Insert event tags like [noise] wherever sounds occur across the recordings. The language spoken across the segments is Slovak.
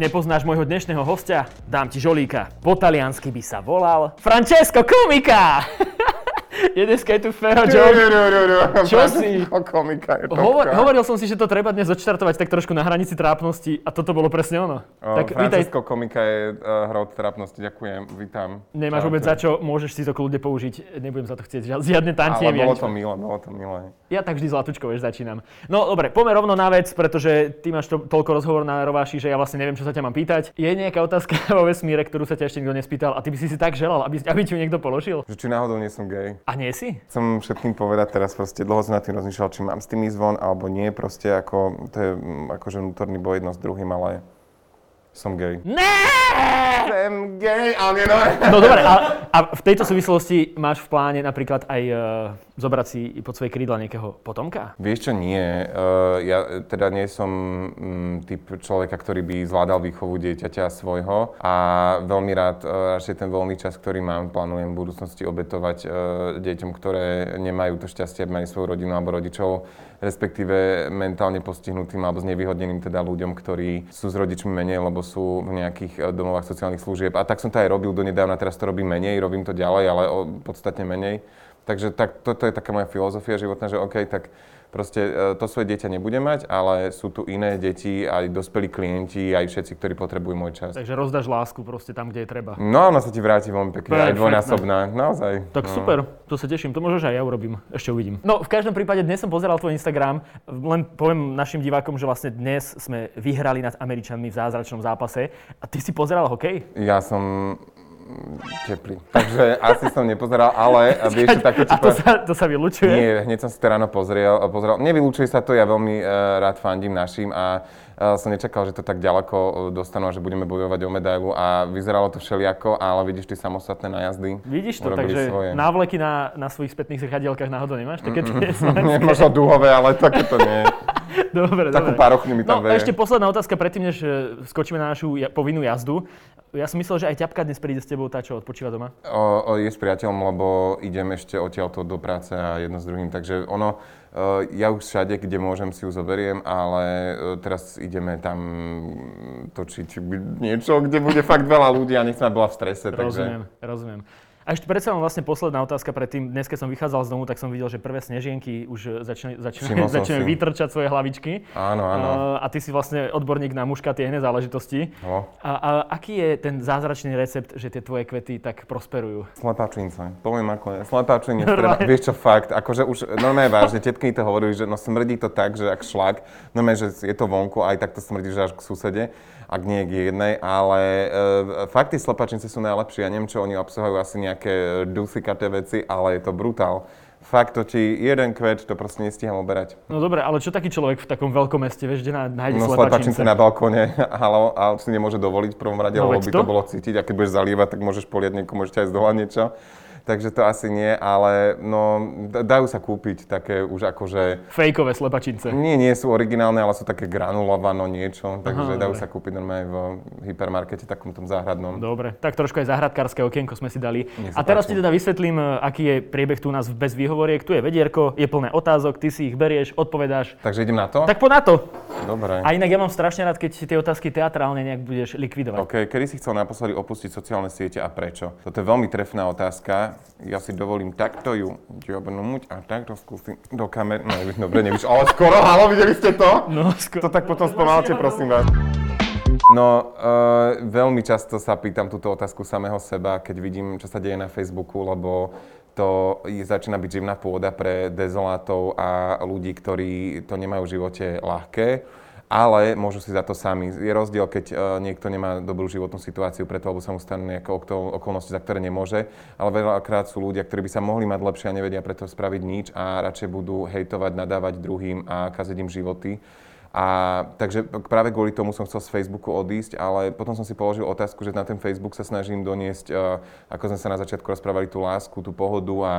nepoznáš môjho dnešného hostia, dám ti žolíka. Po taliansky by sa volal Francesco Komika! [laughs] je dneska je tu Fero Joke. [laughs] Čo si? Komika je to. Hovor, hovoril som si, že to treba dnes odštartovať tak trošku na hranici trápnosti a toto bolo presne ono. O, tak vítaj. Francesco Komika je uh, hra od trápnosti, ďakujem, vítam. Nemáš vôbec za čo, môžeš si to kľudne použiť, nebudem za to chcieť žia- žiadne Ale tantiemy. bolo to milé, bolo to milé. Ja tak vždy zlatučko, vieš, začínam. No dobre, poďme rovno na vec, pretože ty máš to, toľko rozhovor na rováši, že ja vlastne neviem, čo sa ťa mám pýtať. Je nejaká otázka [laughs] vo vesmíre, ktorú sa ťa ešte nikto nespýtal a ty by si si tak želal, aby, aby ti ju niekto položil? Že či náhodou nie som gay. A nie si? Chcem všetkým povedať teraz proste, dlho som nad tým rozmýšľal, či mám s tým ísť von, alebo nie, proste ako, to je mm, akože vnútorný boj jedno s druhým, ale som gay. Ne! Som gay, ale no. No dobre, a, a v tejto súvislosti máš v pláne napríklad aj uh, zobrať si pod svoje krídla nejakého potomka? Vieš čo, nie. Uh, ja teda nie som mm, typ človeka, ktorý by zvládal výchovu dieťaťa svojho a veľmi rád uh, radšej ten voľný čas, ktorý mám, plánujem v budúcnosti obetovať uh, deťom, ktoré nemajú to šťastie, mali svoju rodinu alebo rodičov, respektíve mentálne postihnutým alebo znevýhodneným teda ľuďom, ktorí sú s rodičmi menej, lebo sú v nejakých eh, domovách sociálnych služieb. A tak som to aj robil donedávna, teraz to robím menej, robím to ďalej, ale o, podstatne menej. Takže tak, toto je taká moja filozofia životná, že OK, tak proste eh, to svoje dieťa nebudem mať, ale sú tu iné deti, aj dospelí klienti, aj všetci, ktorí potrebujú môj čas. Takže rozdáš lásku proste tam, kde je treba. No, ona sa ti vráti veľmi pekne, aj dvojnásobná, naozaj. Tak no. super, to sa teším, to možno, aj ja urobím, ešte uvidím. No v každom prípade dnes som pozeral tvoj Instagram, len poviem našim divákom, že vlastne dnes sme vyhrali nad Američanmi v zázračnom zápase a ty si pozeral hokej? Ja som teplý. Takže asi som nepozeral, ale vieš, čo ti A to sa, to sa vylučuje? Nie, hneď som si to ráno pozrel, pozrel. Nevylúčuje sa to, ja veľmi uh, rád fandím našim a uh, som nečakal, že to tak ďaleko uh, dostanú a že budeme bojovať o medailu a vyzeralo to všeliako, ale vidíš ty samostatné najazdy. Vidíš to, takže svoje. návleky na, na svojich spätných zrkadielkach náhodou nemáš? Také tie [laughs] možno dúhové, ale také to nie. [laughs] Dobre, Takú dobre. parochňu mi tam No, veje. ešte posledná otázka predtým, než e, skočíme na našu povinnú jazdu. Ja som myslel, že aj ťapka dnes príde s tebou, tá, čo odpočíva doma. O, o, je s priateľom, lebo idem ešte odtiaľto do práce a jedno s druhým, takže ono, uh, ja už všade, kde môžem, si ju zoberiem, ale uh, teraz ideme tam točiť niečo, kde bude fakt veľa ľudí a nechcem, aby bola v strese, takže... Rozumiem, rozumiem. A ešte predsa len vlastne posledná otázka predtým. Dnes, keď som vychádzal z domu, tak som videl, že prvé snežienky už [laughs] si. vytrčať svoje hlavičky. Áno, áno. Uh, a ty si vlastne odborník na muškatie iné záležitosti. No. A, a aký je ten zázračný recept, že tie tvoje kvety tak prosperujú? Slepáčince. Poviem ako je. Slepáčinec treba, vieš čo, fakt, akože už normálne vážne, tetky to hovorili, že no smrdí to tak, že ak šlak, normálne, že je to vonku, aj tak to smrdí, že až k susede, ak nie k jednej, ale e, fakt tie slepačince sú najlepšie. Ja neviem, čo oni obsahujú, asi nejaké dusikaté veci, ale je to brutál. Fakt to ti jeden kvet, to proste nestíham oberať. No dobre, ale čo taký človek v takom veľkom meste, vieš, kde ná- nájde No slepačince? na balkóne, [laughs] ale, ale si nemôže dovoliť v prvom rade, No lebo by to. to bolo cítiť a keď budeš zalievať, tak môžeš poliať niekomu ešte aj z dola niečo. Takže to asi nie, ale no, dajú sa kúpiť také už akože, Fejkové slepačince. nie, nie sú originálne, ale sú také granulovano niečo, takže Aha, dajú dobre. sa kúpiť normálne v hypermarkete, takom tom záhradnom. Dobre, tak trošku aj zahradkárske okienko sme si dali. A teraz páči. ti teda vysvetlím, e, aký je priebeh tu u nás bez výhovoriek. Tu je vedierko, je plné otázok, ty si ich berieš, odpovedáš. Takže idem na to? Tak poď na to. Dobre. A inak ja mám strašne rád, keď tie otázky teatrálne nejak budeš likvidovať. OK, kedy si chcel naposledy opustiť sociálne siete a prečo? Toto je veľmi trefná otázka. Ja si dovolím takto ju jobnúť a takto skúsim do kamery. No, nevíš, [laughs] dobre, nevíš, ale skoro, halo, videli ste to? No, sko- To tak potom spomalte, prosím vás. No, uh, veľmi často sa pýtam túto otázku samého seba, keď vidím, čo sa deje na Facebooku, lebo to je, začína byť živná pôda pre dezolátov a ľudí, ktorí to nemajú v živote ľahké, ale môžu si za to sami. Je rozdiel, keď uh, niekto nemá dobrú životnú situáciu preto, lebo sa mu stanú nejaké okolnosti, za ktoré nemôže, ale veľakrát sú ľudia, ktorí by sa mohli mať lepšie a nevedia preto spraviť nič a radšej budú hejtovať, nadávať druhým a kaziť im životy. A takže práve kvôli tomu som chcel z Facebooku odísť, ale potom som si položil otázku, že na ten Facebook sa snažím doniesť, uh, ako sme sa na začiatku rozprávali, tú lásku, tú pohodu a,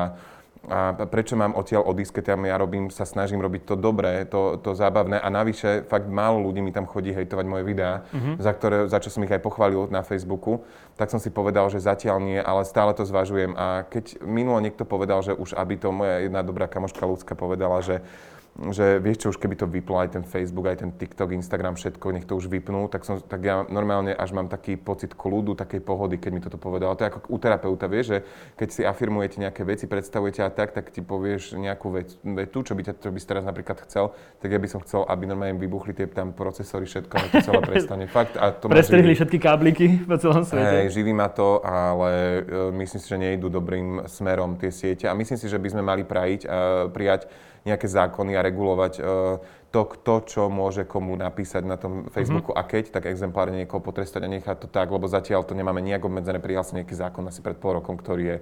a prečo mám odtiaľ odísť, keď tam ja robím, sa snažím robiť to dobré, to, to zábavné. A navyše fakt málo ľudí mi tam chodí hejtovať moje videá, za, ktoré, za čo som ich aj pochválil na Facebooku, tak som si povedal, že zatiaľ nie, ale stále to zvažujem. A keď minulo niekto povedal, že už aby to moja jedna dobrá kamoška ľudská povedala, že že vieš čo, už keby to vyplo aj ten Facebook, aj ten TikTok, Instagram, všetko, nech to už vypnú, tak, som, tak ja normálne až mám taký pocit kľudu, takej pohody, keď mi toto povedal. To je ako u terapeuta, vieš, že keď si afirmujete nejaké veci, predstavujete a tak, tak ti povieš nejakú vec, vetu, čo by, ťa, čo by si teraz napríklad chcel, tak ja by som chcel, aby normálne vybuchli tie tam procesory, všetko, a to celé [laughs] prestane. Fakt, a to Prestrihli všetky kábliky po celom svete. Hej, živí ma to, ale uh, myslím si, že nejdu dobrým smerom tie siete a myslím si, že by sme mali prajiť prijať nejaké zákony a regulovať uh, to, kto čo môže komu napísať na tom Facebooku mm-hmm. a keď, tak exemplárne niekoho potrestať a nechať to tak, lebo zatiaľ to nemáme nejak obmedzené. Prijal sa nejaký zákon asi pred pol rokom, ktorý je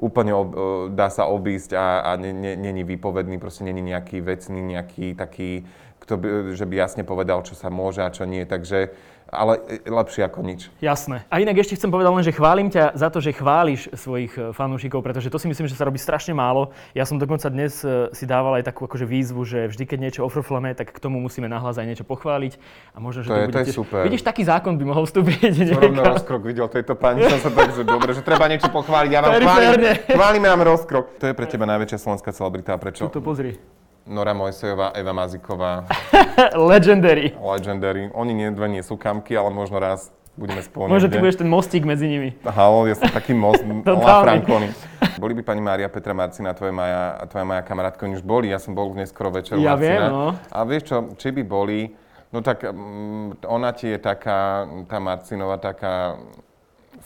úplne ob, dá sa obísť a, a není výpovedný, proste není nejaký vecný, nejaký taký, kto by, že by jasne povedal, čo sa môže a čo nie. Takže ale lepšie ako nič. Jasné. A inak ešte chcem povedať len, že chválim ťa za to, že chváliš svojich e, fanúšikov, pretože to si myslím, že sa robí strašne málo. Ja som dokonca dnes e, si dával aj takú akože výzvu, že vždy, keď niečo ofrofleme, tak k tomu musíme nahlas aj niečo pochváliť. A možno, že to, to, je, bude to je tiež... super. Vidíš, taký zákon by mohol vstúpiť. Rovno rozkrok videl tejto pani, som sa tak, že dobre, že treba niečo pochváliť. Ja vám chválim, chválime nám rozkrok. To je pre teba najväčšia slovenská celebrita. Prečo? Tu to pozri. Nora Mojsejová, Eva Maziková. [laughs] [laughs] Legendary. Legendary. Oni nie, dve nie sú kamky, ale možno raz budeme spolu Možno ty budeš ten mostík medzi nimi. Halo, ja som taký most, [laughs] la Frankony. Boli by pani Mária Petra Marcina, tvoja Maja, tvoja Maja kamarátka, oni už boli, ja som bol neskoro večer Ja Marcina. viem, no. A vieš čo, či by boli, no tak um, ona ti je taká, tá Marcinová taká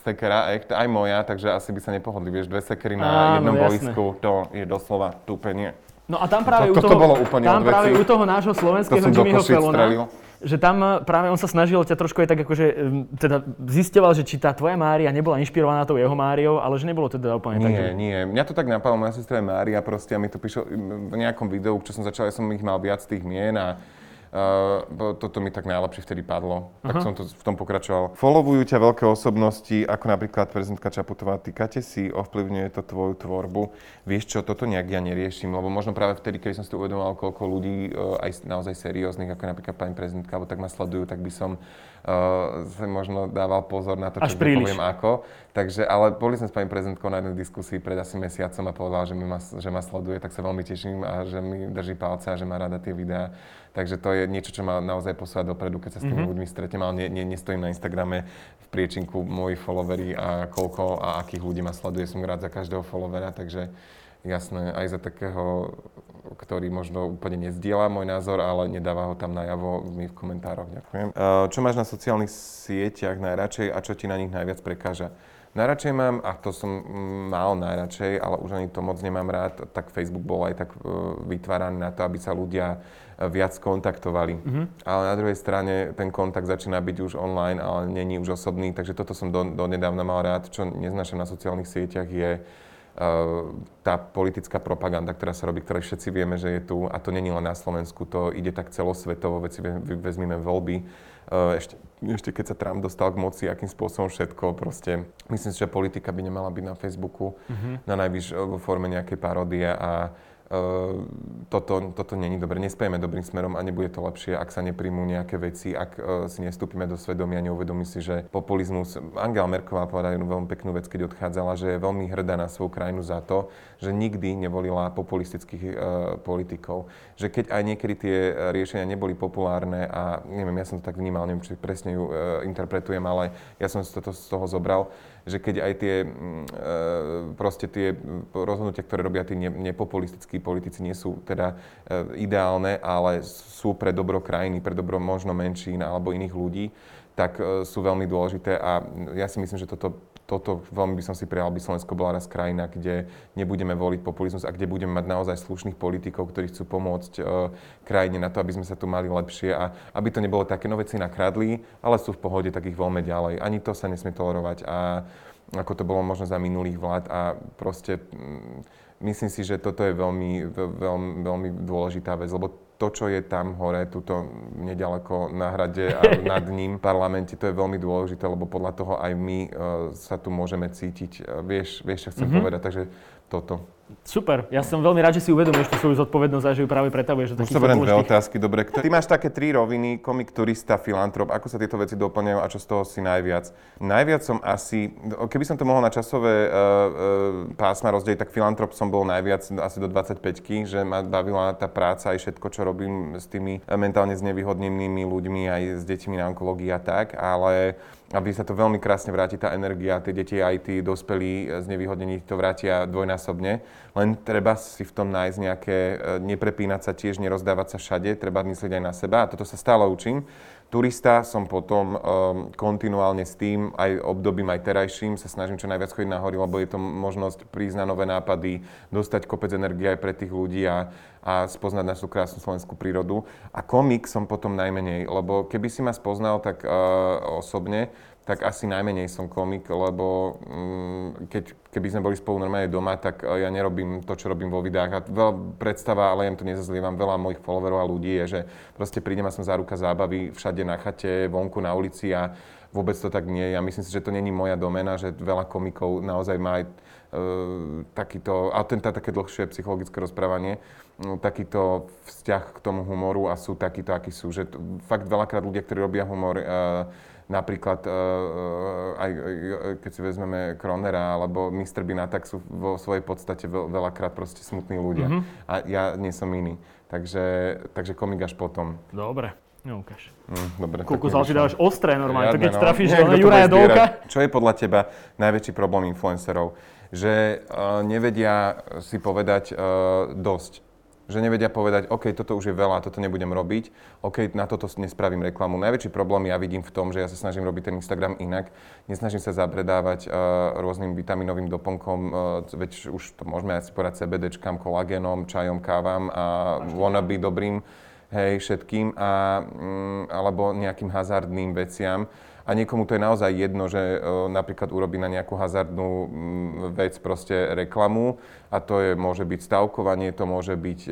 sekera, aj moja, takže asi by sa nepohodli, vieš, dve sekery na Áno, jednom jasné. boisku, to je doslova tupenie. No a tam práve, To- u, toho, bolo úplne tam práve u toho nášho To slovenského do Jimmyho strelil. že tam eh, práve on sa snažil ťa trošku aj tak akože, um, teda zisťoval, že či tá tvoja Mária nebola inšpirovaná tou jeho Máriou, ale že nebolo teda úplne Nie, také. nie. Mňa to tak napadlo, moja sestra je Mária proste a mi to píšlo v nejakom videu, čo som začal, ja som ich mal viac tých mien a Uh, toto mi tak najlepšie vtedy padlo, tak som to v tom pokračoval. Followujú ťa veľké osobnosti, ako napríklad prezidentka Čaputová, týkate si, ovplyvňuje to tvoju tvorbu. Vieš čo, toto nejak ja neriešim, lebo možno práve vtedy, keď som si uvedomoval, koľko ľudí, uh, aj naozaj serióznych, ako napríklad pani prezidentka, alebo tak ma sledujú, tak by som uh, sa možno dával pozor na to, Až čo poviem ako. Takže, ale boli sme s pani prezidentkou na jednej diskusii pred asi mesiacom a povedala, že, ma, že ma sleduje, tak sa veľmi teším a že mi drží palce a že má rada tie videá. Takže to je niečo, čo ma naozaj posúva dopredu, keď sa s tými mm-hmm. ľuďmi stretnem, ale nie, nie, nestojím na Instagrame v priečinku moji followery a koľko a akých ľudí ma sleduje. Som rád za každého followera, takže jasné, aj za takého, ktorý možno úplne nezdieľa môj názor, ale nedáva ho tam najavo mi v komentároch. Ďakujem. Čo máš na sociálnych sieťach najradšej a čo ti na nich najviac prekáža? Najradšej mám, a to som mm, mal najradšej, ale už ani to moc nemám rád, tak Facebook bol aj tak uh, vytváraný na to, aby sa ľudia uh, viac kontaktovali. Mm-hmm. Ale na druhej strane ten kontakt začína byť už online, ale není už osobný, takže toto som do, do nedávna mal rád. Čo neznášam na sociálnych sieťach je uh, tá politická propaganda, ktorá sa robí, ktorej všetci vieme, že je tu. A to není len na Slovensku, to ide tak celosvetovo, veď si ve- ve- vezmime voľby. Uh, ešte, ešte keď sa Trump dostal k moci, akým spôsobom všetko, proste myslím si, že politika by nemala byť na Facebooku, mm-hmm. na najvyš eh, vo forme nejakej paródie a toto, toto není dobre, nespejeme dobrým smerom a nebude to lepšie, ak sa nepríjmú nejaké veci, ak uh, si nestúpime do svedomia, neuvedomí si, že populizmus, Angela Merkelová povedala jednu veľmi peknú vec, keď odchádzala, že je veľmi hrdá na svoju krajinu za to, že nikdy nevolila populistických uh, politikov. Že keď aj niekedy tie riešenia neboli populárne a neviem, ja som to tak vnímal, neviem, či presne ju uh, interpretujem, ale ja som si toto z toho zobral, že keď aj tie, mm, e, proste tie rozhodnutia, ktoré robia tí ne, nepopulistickí politici, nie sú teda e, ideálne, ale sú pre dobro krajiny, pre dobro možno menšín alebo iných ľudí, tak e, sú veľmi dôležité a ja si myslím, že toto, toto veľmi by som si prijal, aby Slovensko bola raz krajina, kde nebudeme voliť populizmus a kde budeme mať naozaj slušných politikov, ktorí chcú pomôcť e, krajine na to, aby sme sa tu mali lepšie a aby to nebolo také, no veci nakradli, ale sú v pohode, tak ich voľme ďalej. Ani to sa nesmie tolerovať a ako to bolo možno za minulých vlád a proste mm, myslím si, že toto je veľmi, ve- veľmi, veľmi dôležitá vec, lebo to, čo je tam hore, tuto nedaleko na hrade a [laughs] nad ním v parlamente, to je veľmi dôležité, lebo podľa toho aj my uh, sa tu môžeme cítiť. Uh, vieš, vieš, čo chcem mm-hmm. povedať, takže toto. Super, ja som veľmi rád, že si uvedomuješ tú svoju zodpovednosť a že ju práve pretavuješ do beriem dve otázky, dobre. Ty máš také tri roviny, komik, turista, filantrop. Ako sa tieto veci doplňajú a čo z toho si najviac? Najviac som asi, keby som to mohol na časové uh, uh, pásma rozdeliť, tak filantrop som bol najviac asi do 25 že ma bavila tá práca aj všetko, čo robím s tými mentálne znevýhodnenými ľuďmi, aj s deťmi na onkológii a tak, ale aby sa to veľmi krásne vráti tá energia, tie deti aj tí dospelí eh, znevýhodnení to vrátia dvojnásobne. Len treba si v tom nájsť nejaké, eh, neprepínať sa tiež, nerozdávať sa všade, treba myslieť aj na seba a toto sa stále učím. Turista som potom um, kontinuálne s tým, aj obdobím, aj terajším, sa snažím čo najviac chodiť na hory, lebo je to možnosť prísť na nové nápady, dostať kopec energie aj pre tých ľudí a, a spoznať našu krásnu slovenskú prírodu. A komik som potom najmenej, lebo keby si ma spoznal tak uh, osobne, tak asi najmenej som komik, lebo mm, keď, keby sme boli spolu normálne doma, tak e, ja nerobím to, čo robím vo videách. A veľa predstava, ale jem to nezazlievam, veľa mojich followerov a ľudí je, že proste prídem a som záruka zábavy všade na chate, vonku, na ulici a vôbec to tak nie je. Ja myslím si, že to není moja domena, že veľa komikov naozaj má aj e, takýto, a ten také dlhšie psychologické rozprávanie, no, takýto vzťah k tomu humoru a sú takíto, akí sú. Že t- fakt veľakrát ľudia, ktorí robia humor, e, Napríklad uh, aj uh, keď si vezmeme Kronera alebo Mr. Beana, tak sú vo svojej podstate veľ, veľakrát proste smutní ľudia. Mm-hmm. A ja nie som iný. Takže, takže komik až potom. Dobre, neukáž. Mm, dobre, Koľko mi záleží vyšlo. dávaš ostré normálne, to Riadne, keď no. trafíš Niekto to Juraja do oka. Čo je podľa teba najväčší problém influencerov? Že uh, nevedia si povedať uh, dosť. Že nevedia povedať, OK, toto už je veľa, toto nebudem robiť, OK, na toto nespravím reklamu. Najväčší problém ja vidím v tom, že ja sa snažím robiť ten Instagram inak. Nesnažím sa zabredávať uh, rôznym vitaminovým doplnkom, uh, veď už to môžeme asi povedať CBDčkám, kolagénom, čajom, kávam a wannabe dobrým hej, všetkým, a, mm, alebo nejakým hazardným veciam. A niekomu to je naozaj jedno, že e, napríklad urobí na nejakú hazardnú mm, vec proste reklamu a to je, môže byť stavkovanie, to môže byť, e,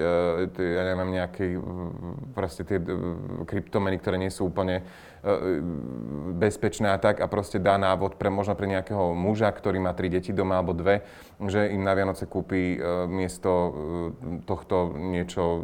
ja neviem, nejaké proste tie kryptomeny, ktoré nie sú úplne e, bezpečné a tak a proste dá návod pre možno pre nejakého muža, ktorý má tri deti doma alebo dve, že im na Vianoce kúpi miesto tohto niečo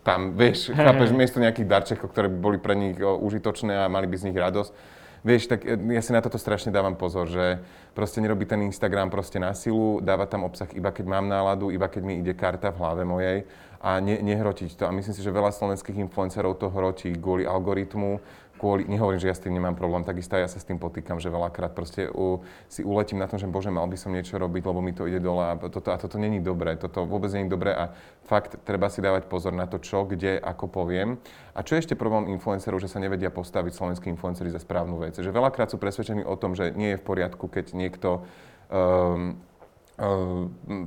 tam, vieš, chápeš, miesto nejakých darčekov, ktoré by boli pre nich užitočné a mali by z nich radosť. Vieš, tak e, ja si na toto strašne dávam pozor, že proste nerobí ten Instagram proste na silu, dáva tam obsah iba keď mám náladu, iba keď mi ide karta v hlave mojej a ne, nehrotiť to. A myslím si, že veľa slovenských influencerov to hrotí kvôli algoritmu, kvôli, nehovorím, že ja s tým nemám problém, takisto ja sa s tým potýkam, že veľakrát proste u, si uletím na tom, že bože, mal by som niečo robiť, lebo mi to ide dole a toto, a toto není dobré, toto vôbec není dobré a fakt treba si dávať pozor na to, čo, kde, ako poviem. A čo je ešte problém influencerov, že sa nevedia postaviť slovenskí influenceri za správnu vec. Že veľakrát sú presvedčení o tom, že nie je v poriadku, keď niekto um,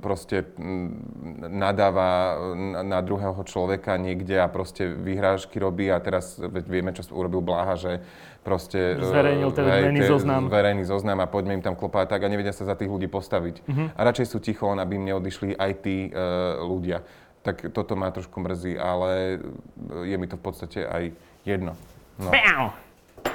proste mm, nadáva na- druhého človeka niekde a proste vyhrážky robí a teraz vieme, čo urobil Bláha, že proste... Zverejnil eh, ten verejný zoznam. Verejný zoznam a poďme im tam klopať tak a nevedia sa za tých ľudí postaviť. Mhm. A radšej sú ticho, aby im neodišli aj tí uh, ľudia. Tak toto ma trošku mrzí, ale je mi to v podstate aj jedno. No. Pau!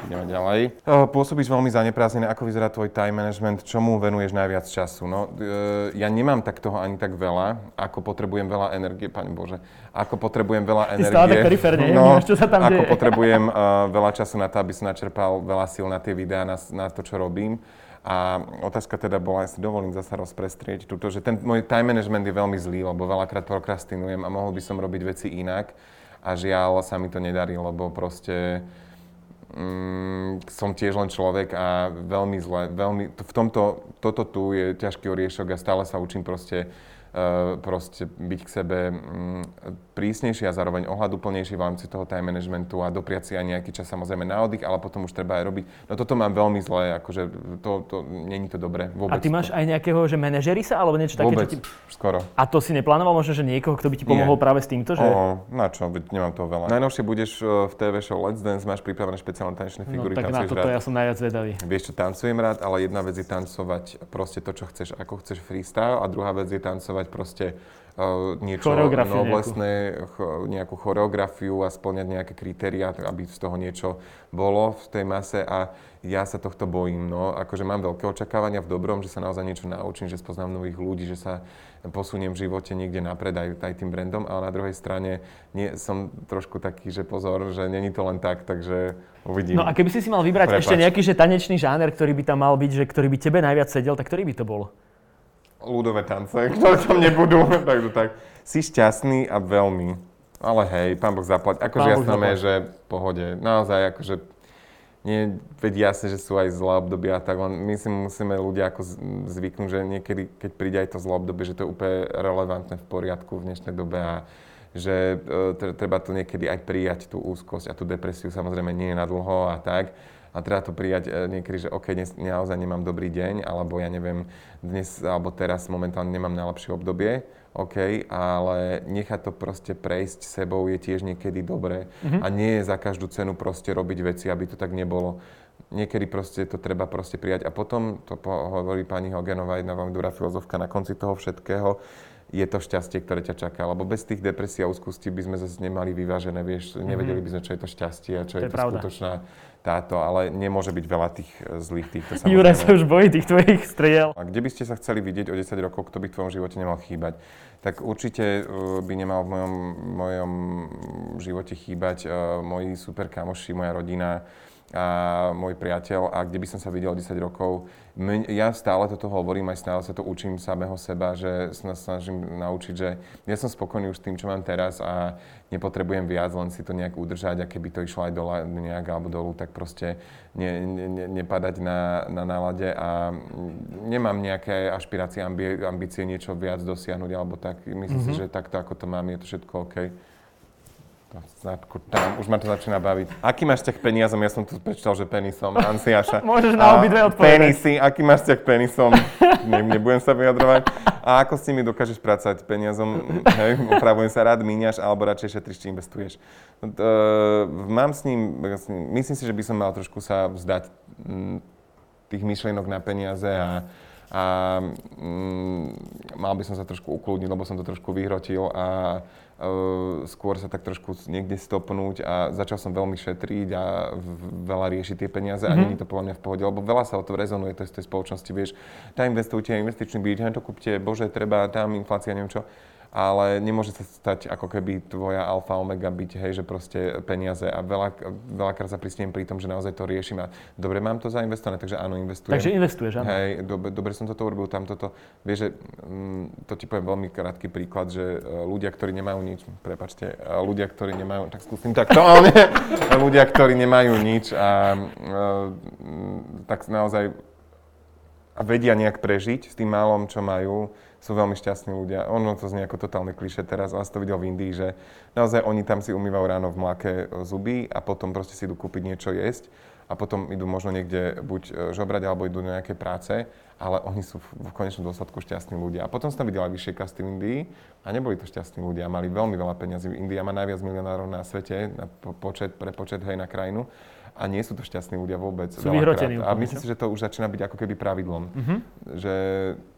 Ideme ďalej. Uh, Pôsobíš veľmi zaneprázdnené. Ako vyzerá tvoj time management? Čomu venuješ najviac času? No, uh, ja nemám tak toho ani tak veľa, ako potrebujem veľa energie, Pane Bože. Ako potrebujem veľa Ty energie. stále tak periférne, no, nevnímaš, čo sa tam ako deje. potrebujem uh, veľa času na to, aby som načerpal veľa síl na tie videá, na, na to, čo robím. A otázka teda bola, ja si dovolím zasa rozprestrieť túto, že ten môj time management je veľmi zlý, lebo veľakrát prokrastinujem a mohol by som robiť veci inak. A žiaľ sa mi to nedarí, lebo proste mm, som tiež len človek a veľmi zle, veľmi, v tomto, toto tu je ťažký oriešok a stále sa učím proste, uh, proste byť k sebe mm, prísnejší a zároveň ohľaduplnejší v rámci toho time managementu a dopriať si aj nejaký čas samozrejme na oddych, ale potom už treba aj robiť. No toto mám veľmi zle, akože to, to není to dobré vôbec. A ty máš to. aj nejakého, že manažery sa, alebo niečo také, Vôbec, čo ti... skoro. A to si neplánoval možno, že niekoho, kto by ti pomohol Nie. práve s týmto, že... O, na čo, nemám toho veľa. Najnovšie budeš uh, v TV show Let's Dance, máš pripravené špeciálne tanečné No figúry, tak na toto rád. ja som najviac vedavý. Vieš čo, tancujem rád, ale jedna vec je tancovať proste to, čo chceš, ako chceš freestyle a druhá vec je tancovať proste niečo Choreografiu noblesné, ch- nejakú choreografiu a splňať nejaké kritériá, aby z toho niečo bolo v tej mase a ja sa tohto bojím, no, akože mám veľké očakávania v dobrom, že sa naozaj niečo naučím, že spoznám nových ľudí, že sa posuniem v živote niekde napred aj, aj tým brandom, ale na druhej strane nie, som trošku taký, že pozor, že není to len tak, takže uvidím. No a keby si si mal vybrať Prepač. ešte nejaký že tanečný žáner, ktorý by tam mal byť, že ktorý by tebe najviac sedel, tak ktorý by to bol? Ľudové tance, [laughs] ktoré tam nebudú, [laughs] takže tak. Si šťastný a veľmi. Ale hej, pán Boh zaplať. Akože jasné, že pohode. Naozaj, akože nie, veď jasne, že sú aj zlé obdobia, tak len my si musíme ľudia ako zvyknúť, že niekedy, keď príde aj to zlé obdobie, že to je úplne relevantné v poriadku v dnešnej dobe a že e, tre- treba to niekedy aj prijať, tú úzkosť a tú depresiu, samozrejme nie je na dlho a tak. A treba to prijať e, niekedy, že OK, dnes naozaj nemám dobrý deň, alebo ja neviem, dnes alebo teraz momentálne nemám najlepšie obdobie, OK, ale nechať to proste prejsť sebou je tiež niekedy dobré a nie je za každú cenu proste robiť veci, aby to tak nebolo. Niekedy proste to treba proste prijať a potom, to po- hovorí pani Hogenová, jedna veľmi dobrá filozofka, na konci toho všetkého je to šťastie, ktoré ťa čaká. Lebo bez tých depresí a úzkostí by sme zase nemali vyvážené, vieš, nevedeli by sme, čo je to šťastie a čo To je je, to pravda. skutočná táto, ale nemôže byť veľa tých e, zlých týchto Juraj sa samozrejme. už bojí tých tvojich striel. A kde by ste sa chceli vidieť o 10 rokov, kto by v tvojom živote nemal chýbať? Tak určite uh, by nemal v mojom, mojom živote chýbať uh, moji super kamoši, moja rodina a môj priateľ. A kde by som sa videl o 10 rokov? Ja stále toto hovorím, aj stále sa to učím samého seba, že sa snažím naučiť, že ja som spokojný už s tým, čo mám teraz a nepotrebujem viac, len si to nejak udržať a keby to išlo aj dole nejak alebo dolu, tak proste ne, ne, ne, nepadať na, na nálade a nemám nejaké ašpirácie, ambie, ambície niečo viac dosiahnuť alebo tak. Myslím mm-hmm. si, že takto ako to mám, je to všetko OK. Zátku, tam, už ma to začína baviť. Aký máš ťah k peniazom? Ja som tu prečítal, že penisom. Ansiaša. [laughs] Môžeš na obidve odpovedať. Penisy, aký máš ťah k penisom? Ne, nebudem sa vyjadrovať. A ako s nimi dokážeš pracovať peniazom? Hej, opravujem sa, rád míňaš, alebo radšej šetriš, či investuješ. Uh, mám s ním, myslím si, že by som mal trošku sa vzdať tých myšlienok na peniaze a, a mm, mal by som sa trošku ukludniť, lebo som to trošku vyhrotil a skôr sa tak trošku niekde stopnúť a začal som veľmi šetriť a veľa riešiť tie peniaze mm-hmm. a nie je to podľa mňa v pohode, lebo veľa sa o to rezonuje to z tej spoločnosti, vieš, tam investujte, investičný byt, to kúpte, bože, treba, tam inflácia, neviem čo ale nemôže sa stať ako keby tvoja alfa omega byť, hej, že proste peniaze a veľa, veľakrát sa pristiem pri tom, že naozaj to riešim a dobre mám to zainvestované, takže áno, investujem. Takže investuješ, áno. Hej, dobre, dobre som toto urobil, tam toto. Vieš, že mm, to ti poviem veľmi krátky príklad, že e, ľudia, ktorí nemajú nič, prepačte, e, ľudia, ktorí nemajú, tak skúsim takto, ale [laughs] ľudia, ktorí nemajú nič a e, tak naozaj a vedia nejak prežiť s tým málom, čo majú, sú veľmi šťastní ľudia. Ono to znie ako totálne kliše teraz, ale to videl v Indii, že naozaj oni tam si umývajú ráno v mlake e, zuby a potom proste si idú kúpiť niečo jesť a potom idú možno niekde buď e, žobrať alebo idú do nejaké práce, ale oni sú v konečnom dôsledku šťastní ľudia. A potom som tam videl aj vyššie kasty v Indii a neboli to šťastní ľudia, mali veľmi veľa peňazí. India má najviac milionárov na svete, na po- počet, pre počet, hej, na krajinu. A nie sú to šťastní ľudia vôbec. Sú vyhrotení A myslím si, že to už začína byť ako keby pravidlom. Mhm. Že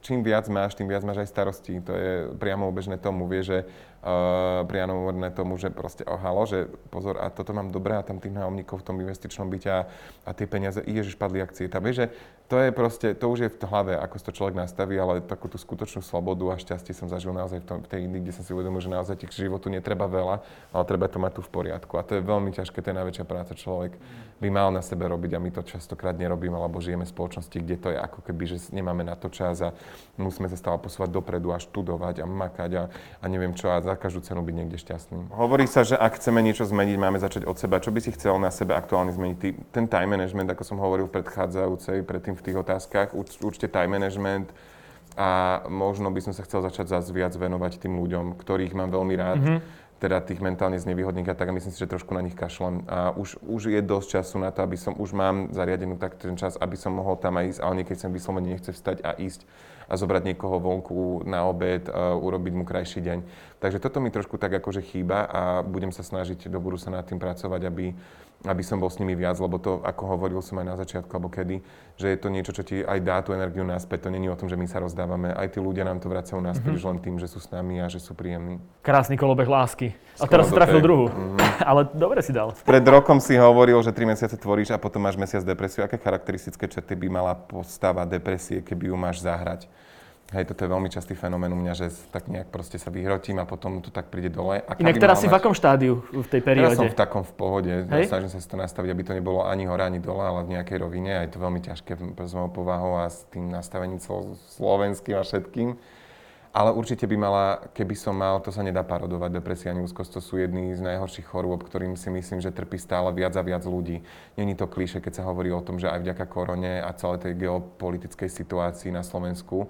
čím viac máš, tým viac máš aj starostí. To je priamo obežné tomu. Vie, že uh, tomu, že proste ohalo, že pozor, a toto mám dobré a tam tých nájomníkov v tom investičnom byte a, a tie peniaze, ježiš, padli akcie. Tam vieš, že to je proste, to už je v hlave, ako to človek nastaví, ale takú tú skutočnú slobodu a šťastie som zažil naozaj v, tom, v tej Indii, kde som si uvedomil, že naozaj tých životu netreba veľa, ale treba to mať tu v poriadku. A to je veľmi ťažké, to je najväčšia práca. Človek by mal na sebe robiť a my to častokrát nerobíme, lebo žijeme v spoločnosti, kde to je ako keby, že nemáme na to čas a musíme sa stále posúvať dopredu a študovať a makať a, a neviem čo a za každú cenu byť niekde šťastný. Hovorí sa, že ak chceme niečo zmeniť, máme začať od seba. Čo by si chcel na sebe aktuálne zmeniť? Ty, ten time management, ako som hovoril v predchádzajúcej, predtým v tých otázkach, urč- určite time management, a možno by som sa chcel začať zase viac venovať tým ľuďom, ktorých mám veľmi rád, mm-hmm. Teda tých mentálne znevýhodných a tak a myslím si, že trošku na nich kašlem. A už, už je dosť času na to, aby som, už mám zariadenú tak ten čas, aby som mohol tam aj ísť, ale niekedy som vyslovene nechce vstať a ísť a zobrať niekoho vonku na obed, a urobiť mu krajší deň. Takže toto mi trošku tak akože chýba a budem sa snažiť do budúca nad tým pracovať, aby aby som bol s nimi viac, lebo to, ako hovoril som aj na začiatku, alebo kedy, že je to niečo, čo ti aj dá tú energiu naspäť. To není o tom, že my sa rozdávame. Aj tí ľudia nám to vracajú naspäť, mm-hmm. len tým, že sú s nami a že sú príjemní. Krásny kolobeh lásky. A Skoro teraz si trafil druhú. Mhm. [laughs] Ale dobre si dal. Pred rokom si hovoril, že 3 mesiace tvoríš a potom máš mesiac depresiu. Aké charakteristické črty by mala postava depresie, keby ju máš zahrať? Hej, toto je veľmi častý fenomén u mňa, že tak nejak proste sa vyhrotím a potom to tak príde dole. Aká Inak teraz si v mať- akom štádiu v tej Ja perióde? som v takom v pohode, Hej? snažím sa si to nastaviť, aby to nebolo ani hore, ani dole, ale v nejakej rovine. A je to veľmi ťažké s mojou povahou a s tým nastavením celo- slovenským a všetkým. Ale určite by mala, keby som mal, to sa nedá parodovať, depresia ani úzkosť, to sú jedny z najhorších chorôb, ktorým si myslím, že trpí stále viac a viac ľudí. Není to klíše, keď sa hovorí o tom, že aj vďaka korone a celej tej geopolitickej situácii na Slovensku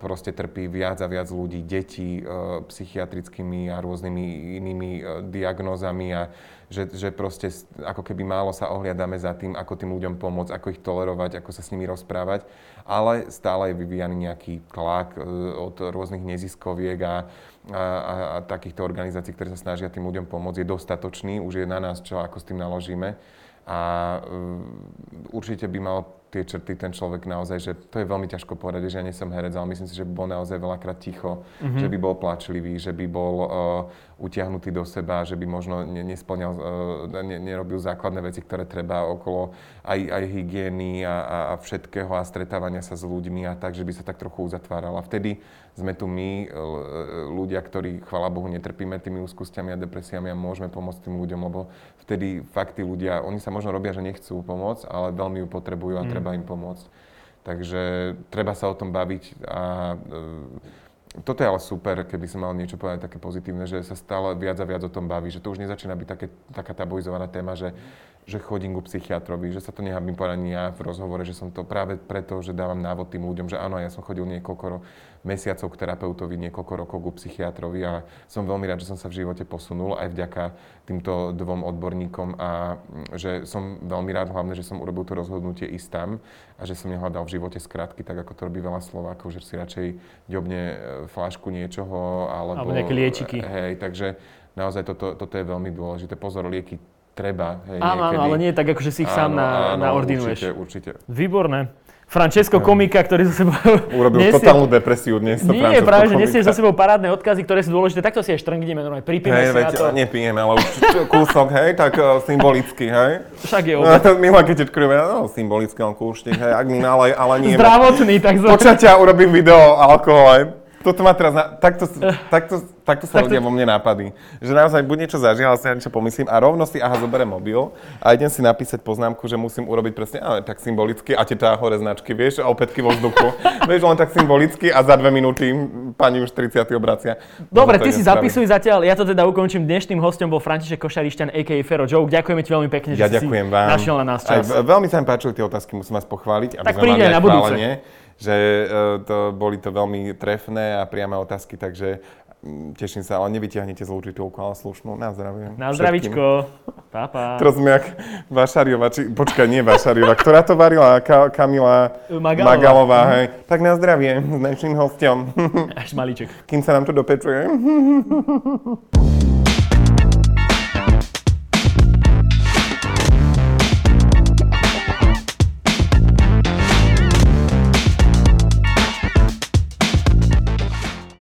proste trpí viac a viac ľudí, detí uh, psychiatrickými a rôznymi inými uh, diagnózami a že, že proste ako keby málo sa ohliadame za tým, ako tým ľuďom pomôcť, ako ich tolerovať, ako sa s nimi rozprávať, ale stále je vyvíjaný nejaký tlak od rôznych neziskoviek a, a, a, a takýchto organizácií, ktoré sa snažia tým ľuďom pomôcť, je dostatočný, už je na nás, čo ako s tým naložíme. A určite by mal tie črty ten človek naozaj, že to je veľmi ťažko povedať, že ja nie som herec, ale myslím si, že by bol naozaj veľakrát ticho, mm-hmm. že by bol plačlivý, že by bol uh, utiahnutý do seba, že by možno ne, nesplňal, uh, ne, nerobil základné veci, ktoré treba okolo aj, aj hygieny a, a, všetkého a stretávania sa s ľuďmi a tak, že by sa tak trochu uzatváral. A vtedy sme tu my, l- ľudia, ktorí, chvála Bohu, netrpíme tými úzkosťami a depresiami a môžeme pomôcť tým ľuďom, lebo vtedy fakt tí ľudia, oni sa možno robia, že nechcú pomôcť, ale veľmi ju potrebujú a treba im pomôcť. Takže treba sa o tom baviť a e, toto je ale super, keby som mal niečo povedať také pozitívne, že sa stále viac a viac o tom baví, že to už nezačína byť také, taká tabuizovaná téma, že, že chodím ku psychiatrovi, že sa to nehabím povedať ani ja v rozhovore, že som to práve preto, že dávam návod tým ľuďom, že áno, ja som chodil niekoľko mesiacov k terapeutovi, niekoľko rokov ku psychiatrovi a som veľmi rád, že som sa v živote posunul aj vďaka týmto dvom odborníkom a mm, že som veľmi rád hlavne, že som urobil to rozhodnutie ísť tam a že som nehľadal v živote skratky, tak ako to robí veľa Slovákov, že si radšej ďobne e, flášku niečoho alebo... Alebo nejaké liečiky. Hej, takže naozaj toto, toto je veľmi dôležité. Pozor, lieky treba, hej, Áno, áno, ale nie tak, ako že si ich sám Áno, na, áno, naordinuješ. Určite, určite. Výborné. Francesco komika, ktorý za sebou [laughs] Urobil nesie- totálnu depresiu dnes. Nie, Francesco práve, že nesieš za sebou parádne odkazy, ktoré sú dôležité. Takto si aj štrngneme, normálne pripíme Hej, si na veď to. nepijem, ale už kúsok, hej, tak uh, symbolicky, hej. Však je No, obed. to milá, keď tečkujeme, no, symbolicky len kúštik, hej, ak mi nalej, ale nie. Zdravotný, takzvaný. Počatia urobím video o alkohole. Toto ma teraz, na, takto, takto, takto sa Takto- ľudia vo mne nápady. Že naozaj buď niečo zažil, ale si niečo pomyslím a rovno si, aha, zoberiem mobil a idem si napísať poznámku, že musím urobiť presne, ale tak symbolicky a tetá hore značky, vieš, a opätky vo vzduchu. [laughs] vieš, len tak symbolicky a za dve minúty pani už 30 obracia. Dobre, ty si spraviť. zapisuj zatiaľ, ja to teda ukončím. Dnešným hostom bol František Košarišťan, a.k.a. Fero Joke. Ďakujeme ti veľmi pekne, Ja že ďakujem si vám. našiel na nás Aj, čas. v- veľmi sa mi páčili tie otázky, musím vás pochváliť. aby Tak príde aj na budúce. Že uh, to, boli to veľmi trefné a priame otázky, takže mm, teším sa, ale nevyťahnete zlú titulku, ale slušnú. Na zdravie. Na zdravičko. Pa, pa. Teraz sme jak Vašariova, či, počkaj, nie Vašariova, ktorá to varila? Ka, Kamila Magalová. Magalová hej. Tak na zdravie s našim hostom, Až malíček. kým sa nám to dopečuje. [laughs]